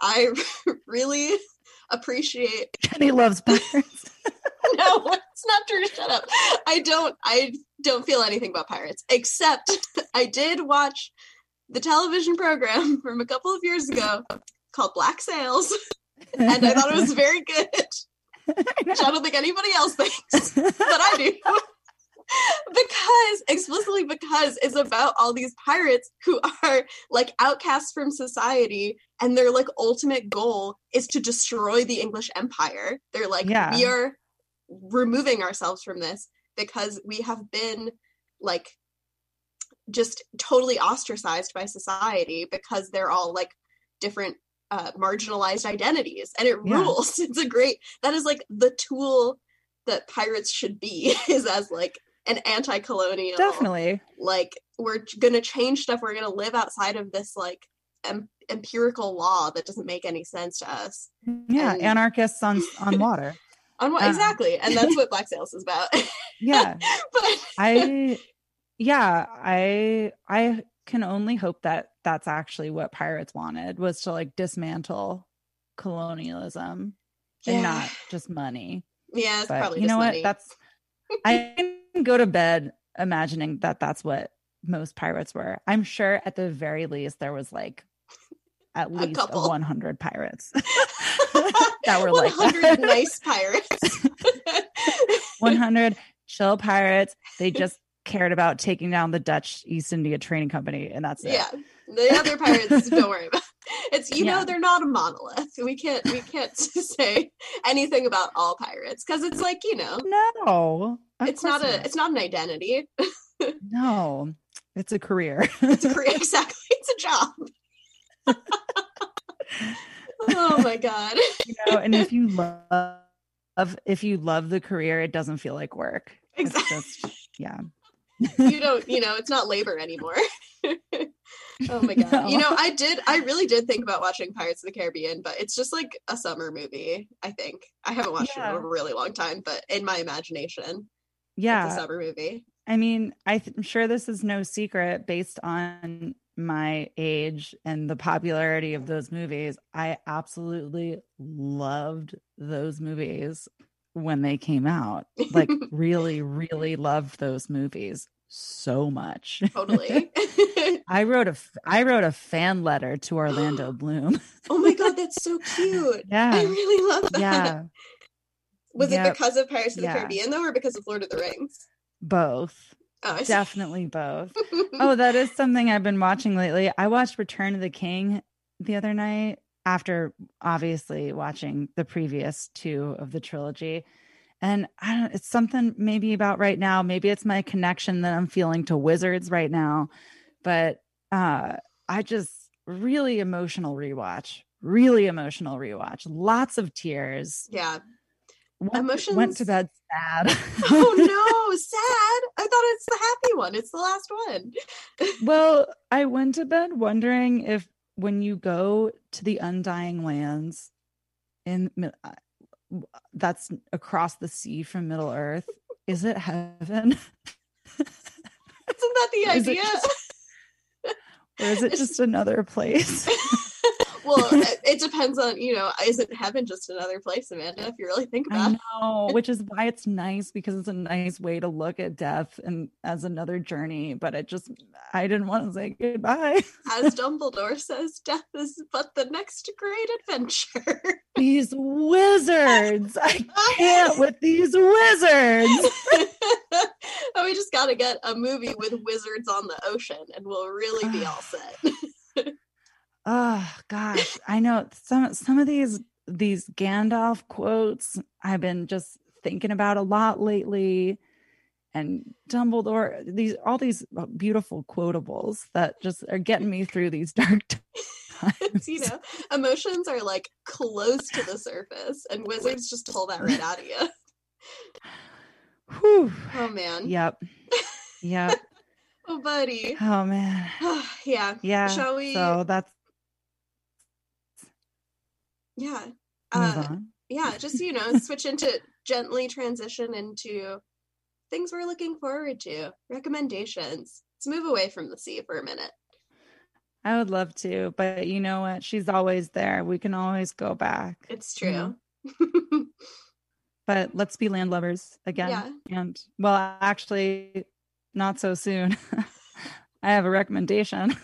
I really appreciate. Jenny loves pirates. no, it's not true. Shut up. I don't. I don't feel anything about pirates, except I did watch the television program from a couple of years ago called Black Sails, and I thought it was very good. Which I don't think anybody else thinks, but I do because explicitly because it's about all these pirates who are like outcasts from society and their like ultimate goal is to destroy the english empire they're like yeah. we are removing ourselves from this because we have been like just totally ostracized by society because they're all like different uh, marginalized identities and it yeah. rules it's a great that is like the tool that pirates should be is as like an anti-colonial. Definitely. Like we're gonna change stuff. We're gonna live outside of this like em- empirical law that doesn't make any sense to us. Yeah and, anarchists on on water. On what uh, exactly. And that's what black sails is about. Yeah. But i yeah i i can only hope that that's actually what pirates wanted was to like dismantle colonialism yeah. and not just money. Yeah it's but probably you know money. what? that's i go to bed imagining that that's what most pirates were. I'm sure at the very least there was like at least 100 pirates that were like 100 nice pirates. 100 chill pirates. They just cared about taking down the Dutch East India Trading Company, and that's it. Yeah, the other pirates, don't worry about. It's you yeah. know they're not a monolith. We can't we can't say anything about all pirates because it's like you know no, it's not a it's not an identity. no, it's a career. it's a career exactly. It's a job. oh my god. you know, and if you love if you love the career, it doesn't feel like work. It's Exactly. just yeah. You don't, you know, it's not labor anymore. oh my god. No. You know, I did I really did think about watching Pirates of the Caribbean, but it's just like a summer movie, I think. I haven't watched it in a really long time, but in my imagination, it's a Yeah. summer movie. I mean, th- I'm sure this is no secret based on my age and the popularity of those movies. I absolutely loved those movies when they came out. Like, really, really loved those movies so much. Totally. I wrote a I wrote a fan letter to Orlando Bloom. oh my god, that's so cute. Yeah. I really love that. yeah, Was Yep. it because of Pirates of the Yeah. Caribbean though, or because of Lord of the Rings? both. Oh, Definitely both. oh, that is something I've been watching lately. I watched Return of the King the other night after obviously watching the previous two of the trilogy. And I don't it's something maybe about right now. Maybe it's my connection that I'm feeling to wizards right now. But uh I just really emotional rewatch. Really emotional rewatch. Lots of tears. yeah. Went, went to bed sad. Oh no, sad. I thought it's the happy one. It's the last one. well, I went to bed wondering if when you go to the undying lands in uh, that's across the sea from Middle Earth, is it heaven Isn't that the Is idea? just- or is it just another place? well, it, depends on, you know, isn't heaven just another place, Amanda, if you really think about I it? know, which is why it's nice because it's a nice way to look at death and as another journey. But it just, I didn't want to say goodbye. As Dumbledore says, death is but the next great adventure. These wizards, I can't with these wizards. oh, we just got to get a movie with wizards on the ocean and we'll really be all set. Oh gosh, I know some some of these these Gandalf quotes I've been just thinking about a lot lately. And Dumbledore, these all these uh, beautiful quotables that just are getting me through these dark times. You know, emotions are like close to the surface, and wizards just pull that right out of you. Whew. Oh man. Yep. Yep. Oh, buddy. Oh man. yeah. Yeah. Shall we? So that's yeah. Uh, yeah. Just you know, switch into gently transition into things we're looking forward to. Recommendations. Let's move away from the sea for a minute. I would love to, but you know what? She's always there. We can always go back. It's true. But let's be land landlubbers again. Yeah. And well, actually, not so soon. I have a recommendation.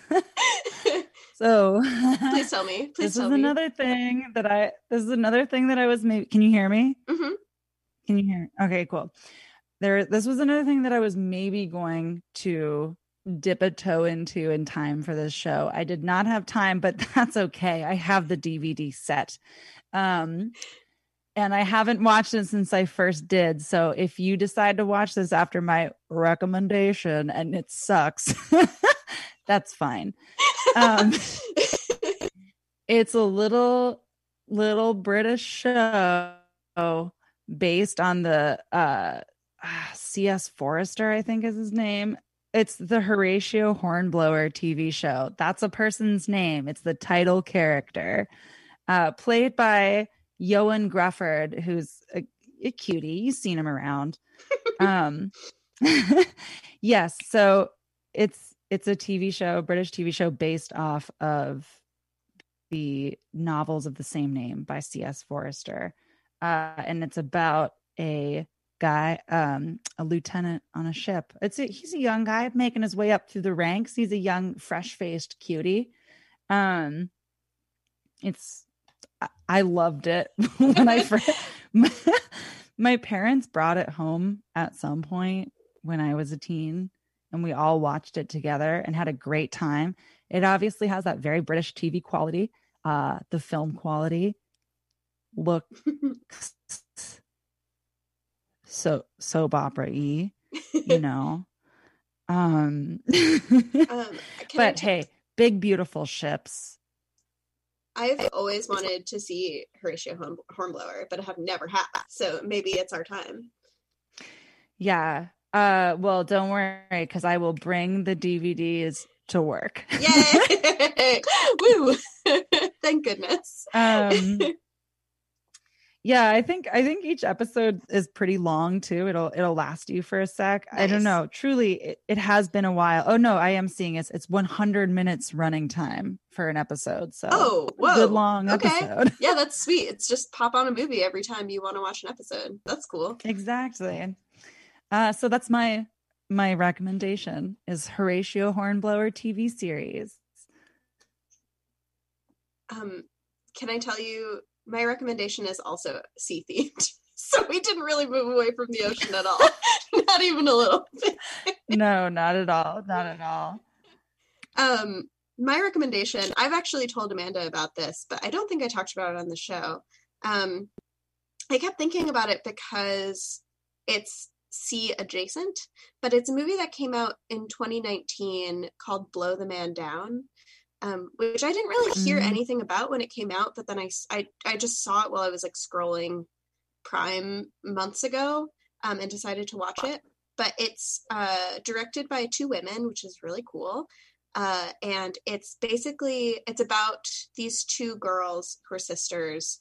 So Please tell me. Please this tell is me. another thing that I this is another thing that I was maybe can you hear me? Mhm. Can you hear? Okay, cool. There this was another thing that I was maybe going to dip a toe into in time for this show. I did not have time, but that's okay. I have the DVD set. Um and I haven't watched it since I first did. So if you decide to watch this after my recommendation and it sucks, that's fine. Um, it's a little little British show based on the uh, C.S. Forester, I think is his name. It's the Horatio Hornblower TV show. That's a person's name. It's the title character, uh, played by Ioan Gruffudd, who's a, a cutie. You've seen him around. um, yes, so it's it's a TV show, British TV show based off of the novels of the same name by C.S. Forester, uh, and it's about a guy, um, a lieutenant on a ship. It's a, he's a young guy making his way up through the ranks. He's a young, fresh-faced cutie. Um, it's I- I loved it when I first. My, my parents brought it home at some point when I was a teen, and we all watched it together and had a great time. It obviously has that very British TV quality, uh, the film quality. Look, so soap opera y, you know. Um, Um, but t- hey, big beautiful ships. I've always wanted to see Horatio Horn- Hornblower, but I have never had. So maybe it's our time. Yeah. Uh well, don't worry cuz I will bring the DVDs to work. Yay! Woo! Thank goodness. um yeah i think i think each episode is pretty long too it'll it'll last you for a sec i don't know truly it, it has been a while oh no i am seeing it's it's 100 minutes running time for an episode so Oh, whoa. good long okay. episode Yeah, that's sweet. It's just pop on a movie every time you want to watch an episode. That's cool. exactly uh so that's my my recommendation is horatio hornblower tv series Um, can I tell you my recommendation is also sea themed. So we didn't really move away from the ocean at all. Not even a little bit. no not at all not at all Um, my recommendation, I've actually told Amanda about this, but I don't think I talked about it on the show. Um, I kept thinking about it because it's sea adjacent, but it's a movie that came out in 2019 called Blow the Man Down. Um, which I didn't really hear Mhm. anything about when it came out, but then I, I, I just saw it while I was like scrolling Prime months ago um, and decided to watch it. But it's uh, directed by two women, which is really cool uh, and it's basically it's about these two girls who are sisters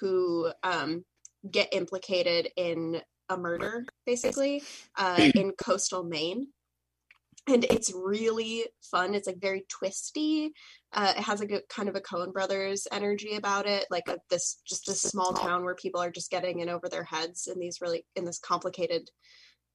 who um, get implicated in a murder basically uh, in coastal maine. And it's really fun. It's like very twisty. Uh, it has like a kind of a coen brothers energy about it like a, this just a small. town where people are just getting in over their heads in these really in this complicated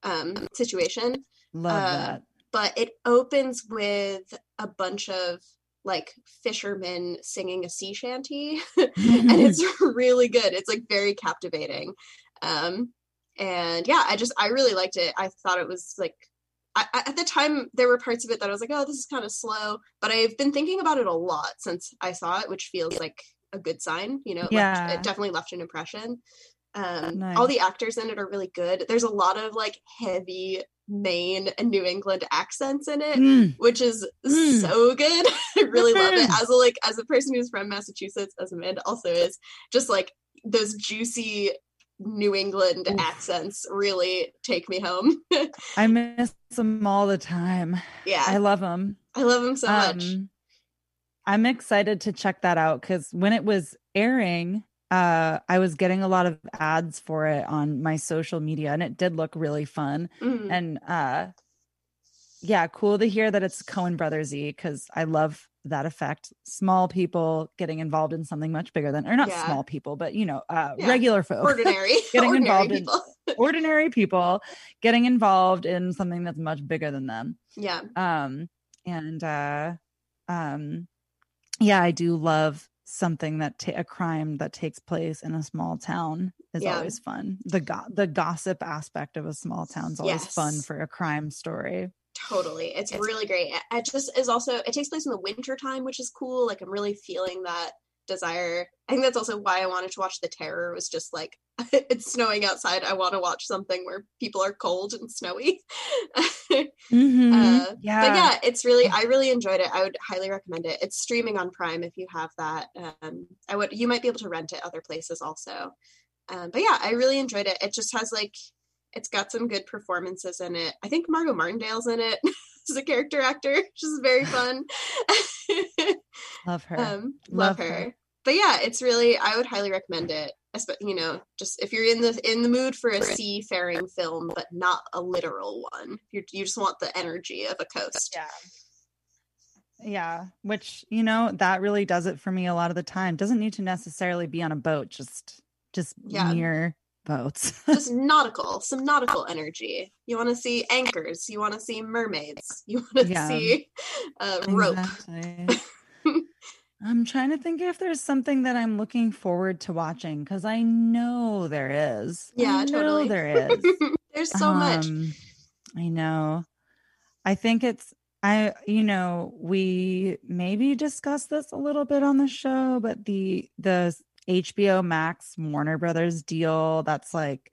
um, situation. Love Uh, that. but it opens with a bunch of like fishermen singing a sea shanty. And it's really good. It's like very captivating. Um and yeah i just i really liked it. I thought it was like I, at the time there were parts of it that i was like oh this is kind of slow but i've been thinking about it a lot since i saw it which feels like a good sign you know it, left- it definitely left an impression. Um Nice. all the actors in it are really good. There's a lot of like heavy maine and new england accents in it Mm. which is Mm. so good. I really love it as a like as a person who's from massachusetts as amanda also is just like those juicy new england accents really take me home. I miss them all the time. Yeah. I love them i love them so much. Um, I'm excited to check that out because when it was airing, uh, I was getting a lot of ads for it on my social media, and it did look really fun. Mhm. And uh, yeah, cool to hear that it's Coen Brothers because I love that affect Small people getting involved in something much bigger than, or not Yeah. small people, but you know, uh, Yeah. regular folk, ordinary. Getting ordinary involved in ordinary people getting involved in something that's much bigger than them. Yeah. Um and uh um yeah i do love something that ta- a crime that takes place in a small town is Yeah. always fun. The go- the gossip aspect of a small town is always fun for a crime story totally it's really great it just is also it takes place in the winter time which is cool like i'm really feeling that desire. I think that's also why i wanted to watch the terror was just like it's snowing outside i want to watch something where people are cold and snowy. Mhm. Uh, yeah but yeah. it's really i really enjoyed it i would highly recommend it it's streaming on prime if you have that um i would you might be able to rent it other places also. Um but yeah i really enjoyed it it just has like it's got some good performances in it. I think margo martindale's in it as a character actor. She's very fun. Love her. Um love, her. but yeah it's really i would highly recommend it you know just if you're in the in the mood for a seafaring film but not a literal one. You you just want the energy of a coast. Yeah. Yeah which you know that really does it for me a lot of the time. Doesn't need to necessarily be on a boat just just Yeah. near boats just nautical some nautical energy you want to see anchors you want to see mermaids you want to Yeah. see uh, rope Exactly. I'm trying to think if there's something that I'm looking forward to watching because I know there is. I yeah know totally there is. there's so much Um, I know. I think it's I you know, we maybe discussed this a little bit on the show, but the the HBO Max Warner Brothers deal that's like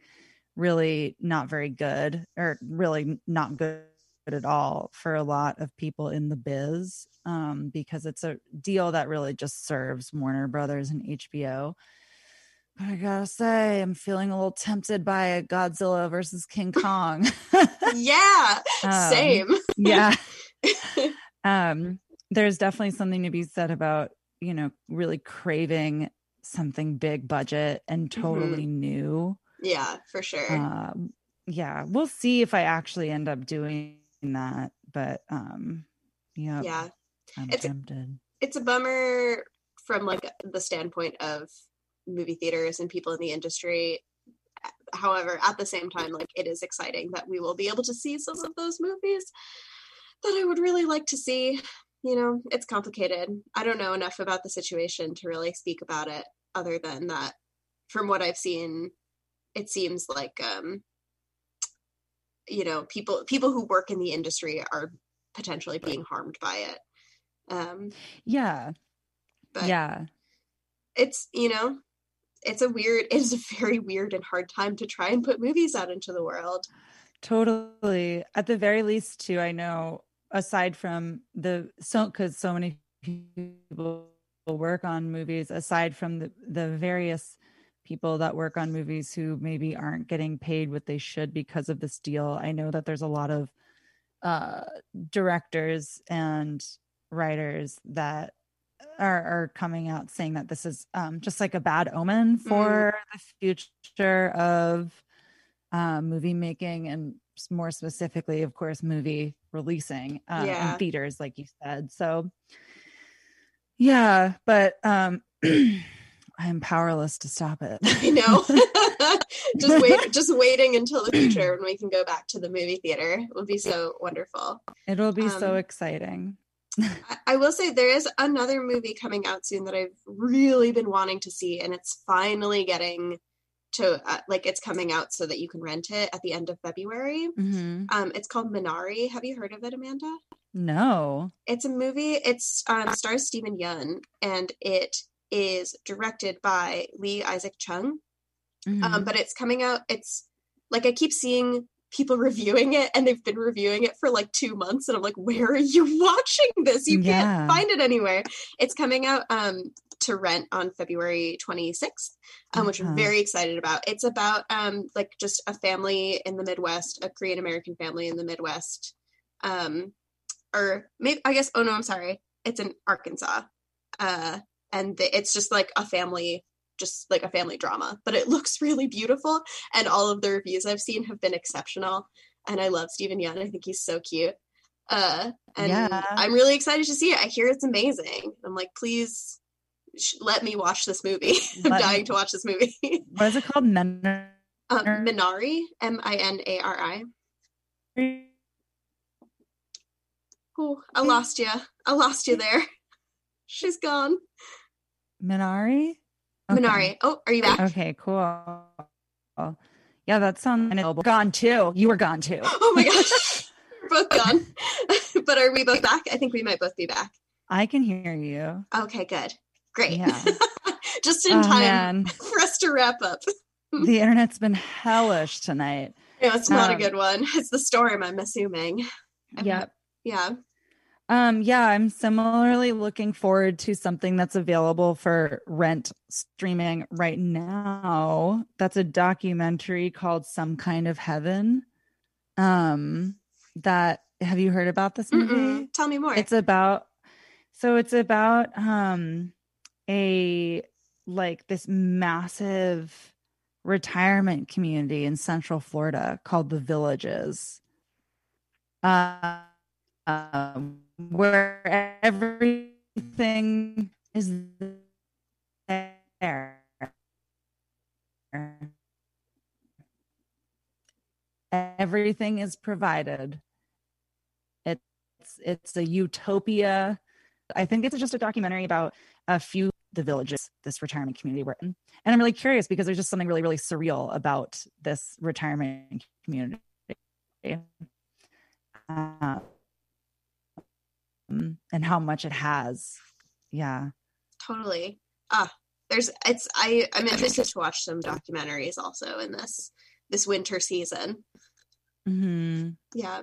really not very good or really not good at all for a lot of people in the biz um, because it's a deal that really just serves Warner Brothers and HBO. But I gotta say, I'm feeling a little tempted by a Godzilla versus King Kong. yeah, Um, same. yeah. um, there's definitely something to be said about, you know, really craving something big budget and totally new. Yeah, for sure. Um, yeah, we'll see if I actually end up doing that. But um, yeah, yeah, I'm It's a- tempted. it's a bummer from like the standpoint of movie theaters and people in the industry however at the same time like it is exciting that we will be able to see some of those movies that i would really like to see you know it's complicated i don't know enough about the situation to really speak about it other than that from what i've seen it seems like um you know people people who work in the industry are potentially being harmed by it. Um Yeah, but yeah, it's you know it's a weird it's a very weird and hard time to try and put movies out into the world. Totally. At the very least, too, I know aside from the so because so many people work on movies, aside from the the various people that work on movies who maybe aren't getting paid what they should because of this deal, I know that there's a lot of uh directors and writers that are, are coming out saying that this is um, just like a bad omen for the future of uh, movie making and more specifically, of course, movie releasing uh, Yeah. in theaters, like you said. So, yeah, but um, I am powerless to stop it. i know just wait just waiting until the future when we can go back to the movie theater it would be so wonderful It'll be so Um, exciting. I, I will say there is another movie coming out soon that i've really been wanting to see and it's finally getting to uh, like it's coming out so that you can rent it at the end of february Mhm. um it's called minari have you heard of it amanda No. It's a movie. It's um, stars Steven Yeun, and it is directed by Lee Isaac Chung. Mhm. Um, but it's coming out. It's like I keep seeing people reviewing it, and they've been reviewing it for like two months, and I'm like, where are you watching this? You Yeah. can't find it anywhere. It's coming out um, to rent on February 26th, um, which I'm Uh-huh. very excited about. It's about um, like just a family in the Midwest, a Korean American family in the Midwest. Um, or maybe I guess oh no, I'm sorry. It's in Arkansas. Uh and the, it's just like a family just like a family drama, but it looks really beautiful and all of the reviews I've seen have been exceptional and I love Steven Yeun. I think he's so cute. Uh and Yeah. I'm really excited to see it. I hear it's amazing. I'm like please sh- let me watch this movie. I'm Let dying me- to watch this movie. What is it called? Men. um, Minari, M I N A R I. Oh, I lost you. I lost you there. She's gone. Minari? Minari. Oh, are you back? Okay, cool. Yeah, that sounds gone too. You were gone too. Oh my gosh. We're both gone. but are we both back? I think we might both be back. I can hear you. Okay, good. Great. Yeah. Just in Oh, time man. for us to wrap up. the internet's been hellish tonight. No, it's not a Um, good one. It's the storm, I'm assuming. Yep. Yeah. Um, yeah, I'm similarly looking forward to something that's available for rent streaming right now. That's a documentary called Some Kind of Heaven. Um, that have you heard about this movie? Mm-mm. Tell me more. It's about so it's about um a like this massive retirement community in Central Florida called the Villages. Uh, um, where everything is there. Everything is provided. It's it's a utopia. I think it's just a documentary about a few the villages, this retirement community we're in. And I'm really curious because there's just something really, really surreal about this retirement community. Um, and how much it has. Yeah. totally. Ah, there's it's I I'm interested to watch some documentaries also in this this winter season. Mm-hmm. Yeah.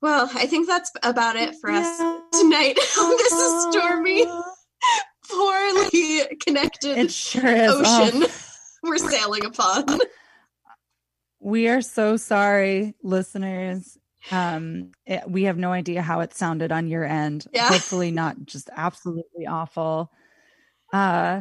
Well, I think that's about it for us tonight on this is stormy, poorly connected It sure is. ocean Oh. we're sailing upon. We are so sorry, listeners. Um, it, we have no idea how it sounded on your end. Yeah. Hopefully, not just absolutely awful. Uh,